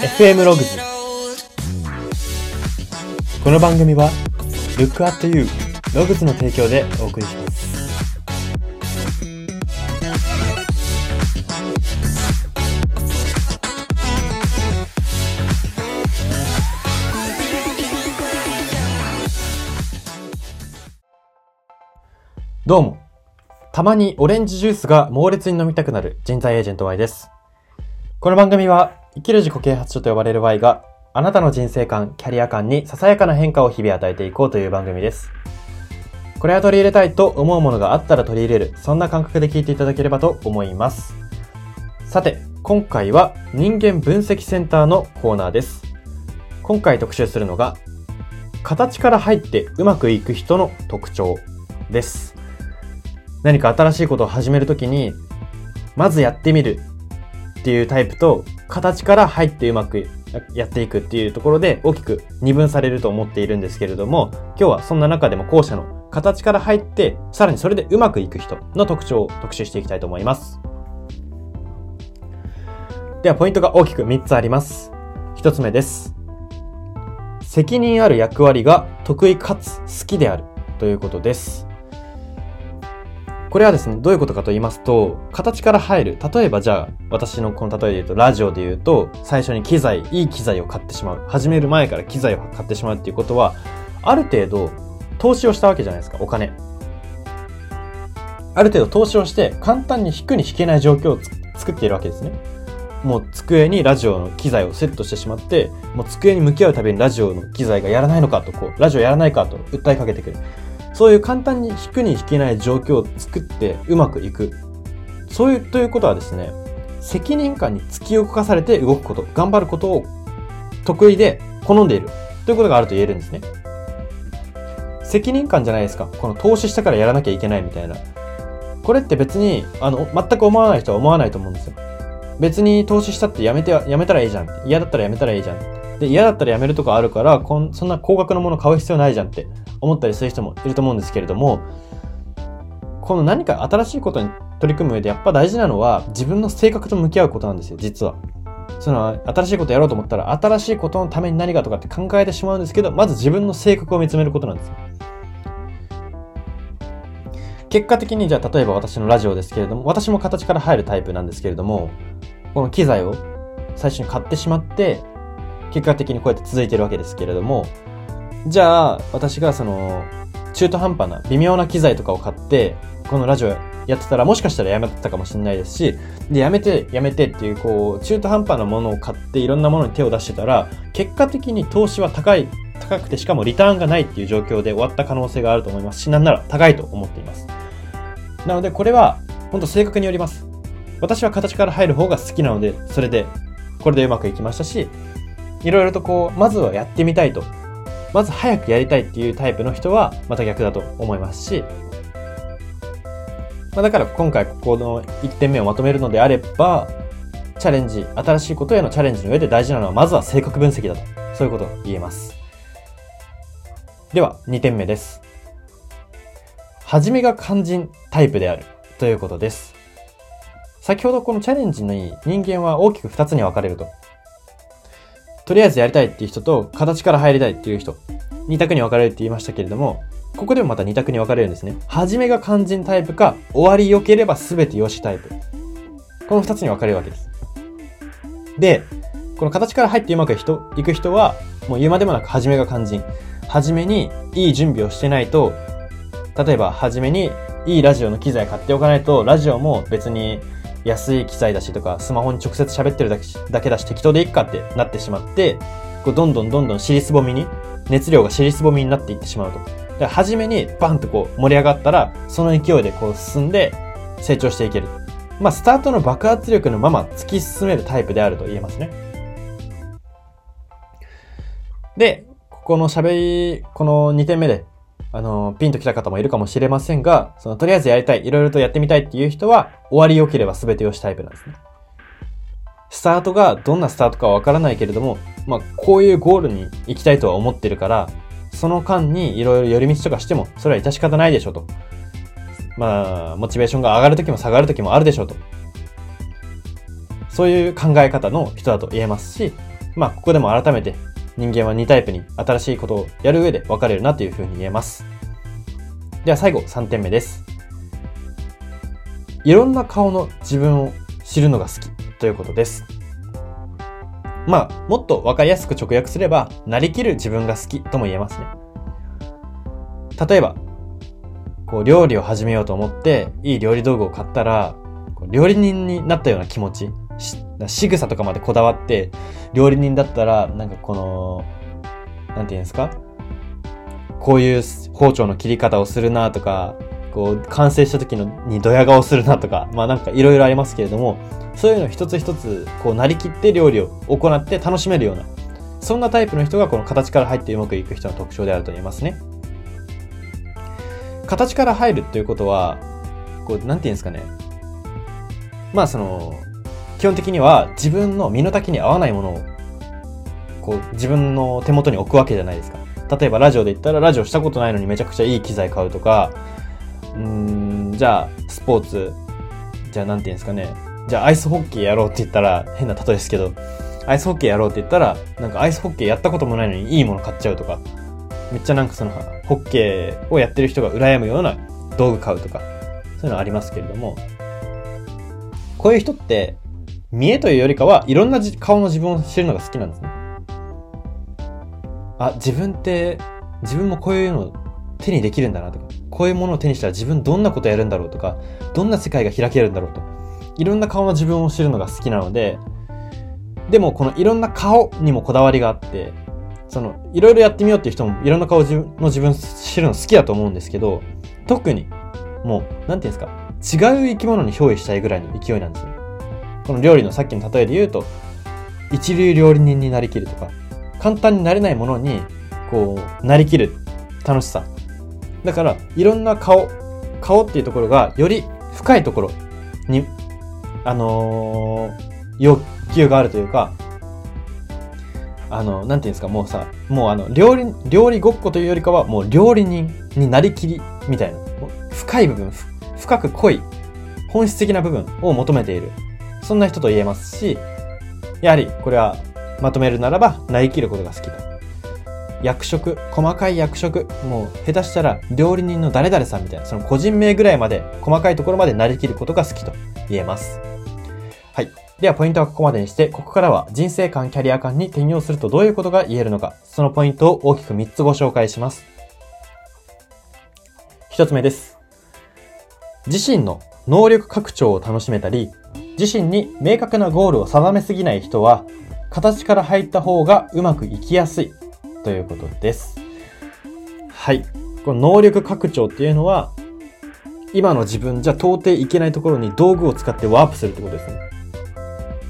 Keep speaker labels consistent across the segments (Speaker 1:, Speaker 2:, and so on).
Speaker 1: FM ログズこの番組は Look at You ログズの提供でお送りします。どうも。たまにオレンジジュースが猛烈に飲みたくなる人材エージェント Y です。この番組は生きる自己啓発書と呼ばれる Y があなたの人生観、キャリア観にささやかな変化を日々与えていこうという番組です。これは取り入れたいと思うものがあったら取り入れる、そんな感覚で聞いていただければと思います。さて、今回は人間分析センターのコーナーです。今回特集するのが、形から入ってうまくいく人の特徴です。何か新しいことを始めるときに、まずやってみるっていうタイプと、形から入ってうまくやっていくっていうところで大きく二分されると思っているんですけれども、今日はそんな中でも後者の形から入って、さらにそれでうまくいく人の特徴を特集していきたいと思います。では、ポイントが大きく3つあります。1つ目です。責任ある役割が得意かつ好きであるということです。これはですね、どういうことかと言いますと、形から入る。例えばじゃあ、私のこの例えで言うと、ラジオで言うと、最初に機材、いい機材を買ってしまう。始める前から機材を買ってしまうっていうことは、ある程度、投資をしたわけじゃないですか、お金。ある程度投資をして、簡単に弾くに弾けない状況を作っているわけですね。もう机にラジオの機材をセットしてしまって、もう机に向き合うたびにラジオの機材がやらないのかと、こう、ラジオやらないかと訴えかけてくる。そういう簡単に引くに引けない状況を作ってうまくいく。そういう、ということはですね、責任感に突き動かされて動くこと、頑張ることを得意で好んでいるということがあると言えるんですね。責任感じゃないですか。この投資したからやらなきゃいけないみたいな。これって別に、あの、全く思わない人は思わないと思うんですよ。別に投資したってやめて、やめたらいいじゃん。嫌だったらやめたらいいじゃん。で、嫌だったらやめるとかあるから、こんそんな高額のもの買う必要ないじゃんって思ったりする人もいると思うんですけれども、この何か新しいことに取り組む上でやっぱ大事なのは自分の性格と向き合うことなんですよ、実は。その、新しいことやろうと思ったら、新しいことのために何かとかって考えてしまうんですけど、まず自分の性格を見つめることなんです。結果的に、じゃあ、例えば私のラジオですけれども、私も形から入るタイプなんですけれども、この機材を最初に買ってしまって、結果的にこうやって続いてるわけですけれども、じゃあ、私がその、中途半端な微妙な機材とかを買って、このラジオやってたらもしかしたらやめてたかもしれないですし、で、やめて、やめてっていう、こう、中途半端なものを買っていろんなものに手を出してたら、結果的に投資は高い、高くてしかもリターンがないっていう状況で終わった可能性があると思いますし、なんなら高いと思っています。なので、これは、本当性格によります。私は形から入る方が好きなので、それで、これでうまくいきましたし、いろいろとこう、まずはやってみたいと。まず早くやりたいっていうタイプの人は、また逆だと思いますし、まあ、だから今回ここの1点目をまとめるのであれば、チャレンジ、新しいことへのチャレンジの上で大事なのは、まずは性格分析だと。そういうことを言えます。では、2点目です。はじめが肝心タイプであるということです。先ほどこのチャレンジに人間は大きく2つに分かれるととりあえずやりたいっていう人と、形から入りたいっていう人、二択に分かれるって言いましたけれども、ここでもまた二択に分かれるんですね。初めが肝心タイプか、終わり良ければ全て良しタイプ。この二つに分かれるわけです。で、この形から入ってうまく、いく人は、もう言うまでもなく初めが肝心。初めにいい準備をしてないと、例えば初めにいいラジオの機材買っておかないと、ラジオも別に安い機材だしとか、スマホに直接喋ってるだけだし適当でいっかってなってしまって、こうどんどんどんどん尻すぼみに、熱量が尻すぼみになっていってしまうと。だから初めにバンとこう盛り上がったら、その勢いでこう進んで成長していける。まあ、スタートの爆発力のまま突き進めるタイプであると言えますね。で、ここの喋り、この2点目であの、ピンと来た方もいるかもしれませんが、その、とりあえずやりたい、いろいろとやってみたいっていう人は、終わり良ければ全て良しタイプなんですね。スタートがどんなスタートかわからないけれども、まあ、こういうゴールに行きたいとは思ってるから、その間にいろいろ寄り道とかしても、それは致し方ないでしょと。まあ、モチベーションが上がるときも下がるときもあるでしょうと。そういう考え方の人だと言えますし、まあ、ここでも改めて人間は2タイプに新しいことをやる上で分かれるなというふうに言えます。では最後3点目です。いろんな顔の自分を知るのが好きということです。まあ、もっと分かりやすく直訳すれば、なりきる自分が好きとも言えますね。例えば、こう、料理を始めようと思って、いい料理道具を買ったら、料理人になったような気持ち、仕草とかまでこだわって、料理人だったら、なんかこの、なんて言うんですか？こういう包丁の切り方をするなとか、こう、完成した時のにドヤ顔するなとか、まあなんかいろいろありますけれども、そういうの一つ一つ、こう、なりきって料理を行って楽しめるような、そんなタイプの人がこの形から入ってうまくいく人の特徴であると言えますね。形から入るっていうことは、こう、なんて言うんですかね？まあその、基本的には自分の身の丈に合わないものを、こう、自分の手元に置くわけじゃないですか。例えばラジオで言ったらラジオしたことないのにめちゃくちゃいい機材買うとか、うん、じゃあ、スポーツ、じゃあなんて言うんですかね。じゃあアイスホッケーやろうって言ったら、変な例えですけど、アイスホッケーやろうって言ったら、なんかアイスホッケーやったこともないのにいいもの買っちゃうとか、めっちゃなんかその、ホッケーをやってる人が羨むような道具買うとか、そういうのありますけれども、こういう人って、見えというよりかは、いろんな顔の自分を知るのが好きなんですね。あ、自分って、自分もこういうの手にできるんだなとか、こういうものを手にしたら自分どんなことやるんだろうとか、どんな世界が開けるんだろうと。いろんな顔の自分を知るのが好きなので、でもこのいろんな顔にもこだわりがあって、その、いろいろやってみようっていう人もいろんな顔の自分知るの好きだと思うんですけど、特に、もう、なんていうんですか、違う生き物に憑依したいぐらいの勢いなんですね。この料理のさっきの例えで言うと、一流料理人になりきるとか、簡単になれないものに、こう、なりきる楽しさ。だから、いろんな顔、顔っていうところが、より深いところに、あのー、欲求があるというか、あの、なんていうんですか、もうさ、もうあの、料理、料理ごっこというよりかは、もう料理人になりきり、みたいな、深い部分、深く濃い、本質的な部分を求めている。そんな人と言えますし、やはり、これは、まとめるならば、なりきることが好きと。役職、細かい役職、もう下手したら料理人の誰々さんみたいな、その個人名ぐらいまで、細かいところまでなりきることが好きと言えます。はい。では、ポイントはここまでにして、ここからは人生観、キャリア観に転用するとどういうことが言えるのか、そのポイントを大きく3つご紹介します。1つ目です。自身の能力拡張を楽しめたり、自身に明確なゴールを定めすぎない人は、形から入った方がうまくいきやすいということです。はい。この能力拡張っていうのは、今の自分じゃ到底いけないところに道具を使ってワープするってことですね。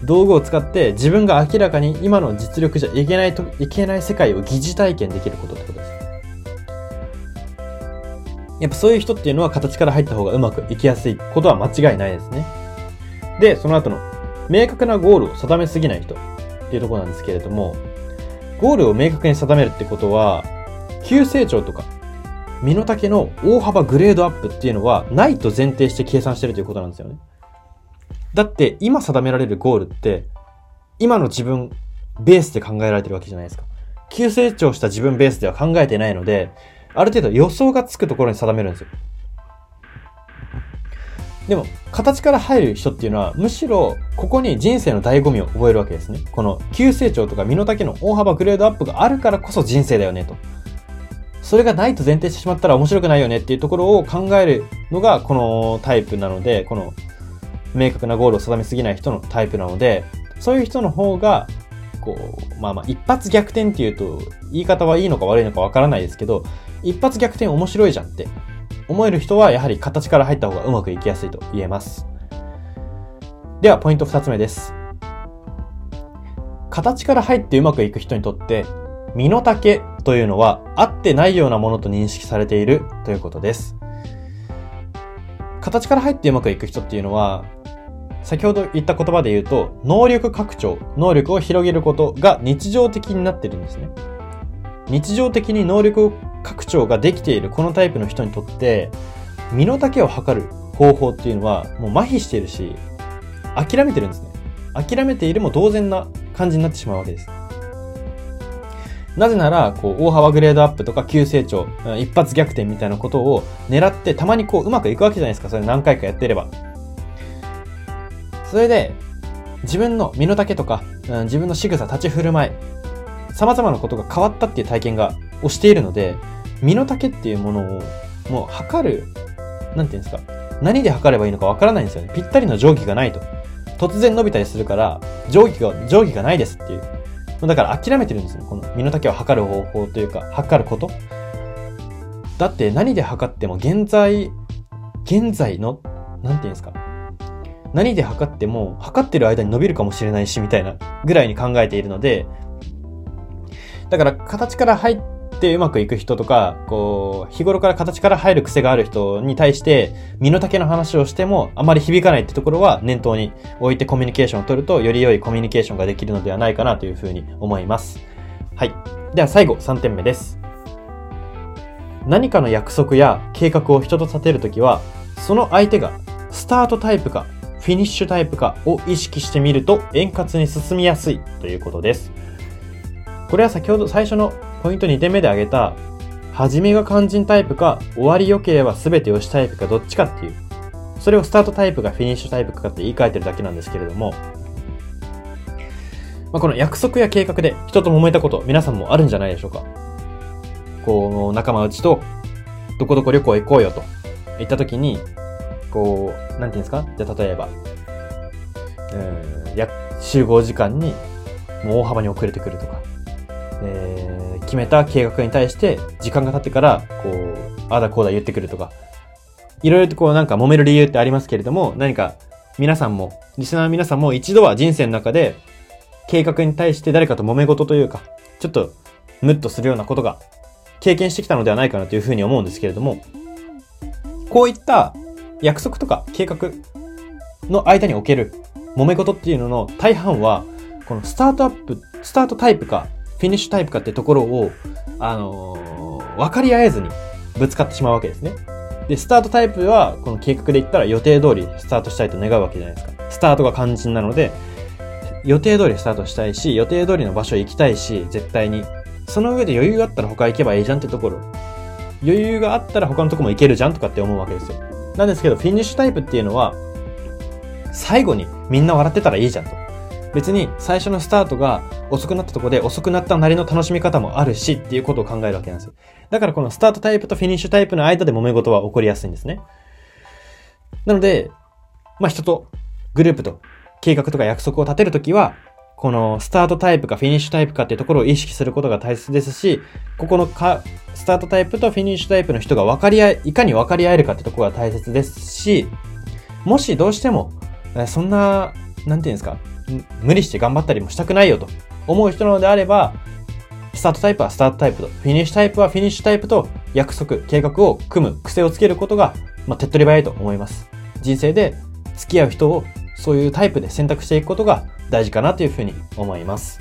Speaker 1: 道具を使って自分が明らかに今の実力じゃいけないと、いけない世界を疑似体験できることってことです。やっぱそういう人っていうのは形から入った方がうまくいきやすいことは間違いないですね。で、その後の明確なゴールを定めすぎない人っていうとこなんですけれども、ゴールを明確に定めるってことは、急成長とか、身の丈の大幅グレードアップっていうのはないと前提して計算してるということなんですよね。だって今定められるゴールって、今の自分ベースで考えられてるわけじゃないですか。急成長した自分ベースでは考えてないので、ある程度予想がつくところに定めるんですよ。でも、形から入る人っていうのは、むしろ、ここに人生の醍醐味を覚えるわけですね。この、急成長とか身の丈の大幅グレードアップがあるからこそ人生だよね、と。それがないと前提してしまったら面白くないよねっていうところを考えるのが、このタイプなので、この、明確なゴールを定めすぎない人のタイプなので、そういう人の方が、こう、まあまあ、一発逆転っていうと、言い方はいいのか悪いのかわからないですけど、一発逆転面白いじゃんって思える人はやはり形から入った方がうまくいきやすいと言えます。では、ポイント二つ目です。形から入ってうまくいく人にとって、身の丈というのは合ってないようなものと認識されているということです。形から入ってうまくいく人っていうのは、先ほど言った言葉で言うと、能力拡張、能力を広げることが日常的になってるんですね。日常的に能力拡張ができているこのタイプの人にとって、身の丈を測る方法っていうのはもう麻痺しているし、諦めてるんですね。諦めているも同然な感じになってしまうわけです。なぜなら、こう、大幅グレードアップとか急成長、一発逆転みたいなことを狙って、たまにこう、うまくいくわけじゃないですか。それ何回かやってれば。それで、自分の身の丈とか、うん、自分の仕草、立ち振る舞い、様々なことが変わったっていう体験が、をしているので、身の丈っていうものを、もう測る、なんていうんですか、何で測ればいいのかわからないんですよね。ぴったりの定規がないと。突然伸びたりするから、定規が、定規がないですっていう。だから諦めてるんですよ。この身の丈を測る方法というか、測ること。だって何で測っても現在、現在の、なんていうんですか。何で測っても、測ってる間に伸びるかもしれないし、みたいなぐらいに考えているので、だから形から入ってうまくいく人とか、こう、日頃から形から入る癖がある人に対して、身の丈の話をしても、あまり響かないってところは念頭に置いてコミュニケーションを取ると、より良いコミュニケーションができるのではないかなというふうに思います。はい。では最後、3点目です。何かの約束や計画を人と立てるときは、その相手がスタートタイプかフィニッシュタイプかを意識してみると円滑に進みやすいということです。これは先ほど最初のポイント2点目で挙げた、初めが肝心タイプか、終わり良ければ全てよしタイプかどっちかっていう、それをスタートタイプかフィニッシュタイプかって言い換えてるだけなんですけれども、まあ、この約束や計画で人と揉めたこと皆さんもあるんじゃないでしょうか。こう、仲間内とどこどこ旅行行こうよと。言った時に、こう、なんていうんですか？じゃあ例えば、うん、や、集合時間にもう大幅に遅れてくるとか、えー、決めた計画に対して時間が経ってから、こう、ああだこうだ言ってくるとか、いろいろとこうなんか揉める理由ってありますけれども、何か皆さんも、リスナーの皆さんも一度は人生の中で計画に対して誰かと揉め事というか、ちょっとムッとするようなことが経験してきたのではないかなというふうに思うんですけれども、こういった約束とか計画の間における揉め事っていうのの大半は、このスタートアップ、スタートタイプか、フィニッシュタイプかってところを、あのー、分かり合えずにぶつかってしまうわけですね。で、スタートタイプは、この計画で言ったら予定通りスタートしたいと願うわけじゃないですか。スタートが肝心なので、予定通りスタートしたいし、予定通りの場所行きたいし、絶対に。その上で余裕があったら他行けばいいじゃんってところ。余裕があったら他のとこも行けるじゃんとかって思うわけですよ。なんですけど、フィニッシュタイプっていうのは、最後にみんな笑ってたらいいじゃんと。別に最初のスタートが遅くなったとこで遅くなったなりの楽しみ方もあるしっていうことを考えるわけなんですよ。だからこのスタートタイプとフィニッシュタイプの間で揉め事は起こりやすいんですね。なので、まあ、人とグループと計画とか約束を立てるときは、このスタートタイプかフィニッシュタイプかっていうところを意識することが大切ですし、ここのか、スタートタイプとフィニッシュタイプの人が分かり合い、いかに分かり合えるかってところが大切ですし、もしどうしても、そんな、なんていうんですか、無理して頑張ったりもしたくないよと思う人なのであれば、スタートタイプはスタートタイプと、フィニッシュタイプはフィニッシュタイプと約束、計画を組む癖をつけることが、まあ、手っ取り早いと思います。人生で付き合う人をそういうタイプで選択していくことが大事かなというふうに思います。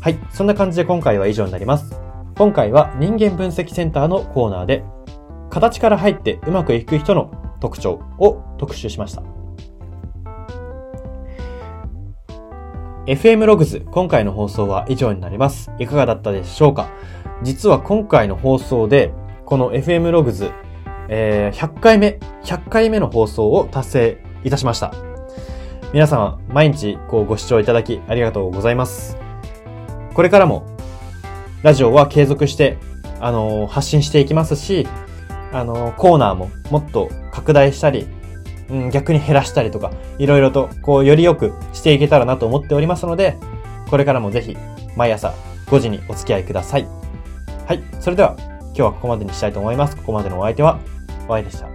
Speaker 1: はい。そんな感じで今回は以上になります。今回は人間分析センターのコーナーで、形から入ってうまくいく人の特徴を特集しました。FM ログズ、今回の放送は以上になります。いかがだったでしょうか？実は今回の放送で、この FM ログズ、えー、100回目、100回目の放送を達成いたしました。皆様、毎日こうご視聴いただきありがとうございます。これからも、ラジオは継続して、あのー、発信していきますし、あのー、コーナーももっと拡大したり、うん、逆に減らしたりとか、いろいろと、こう、より良くしていけたらなと思っておりますので、これからもぜひ、毎朝5時にお付き合いください。はい。それでは、今日はここまでにしたいと思います。ここまでのお相手は、お会いでした。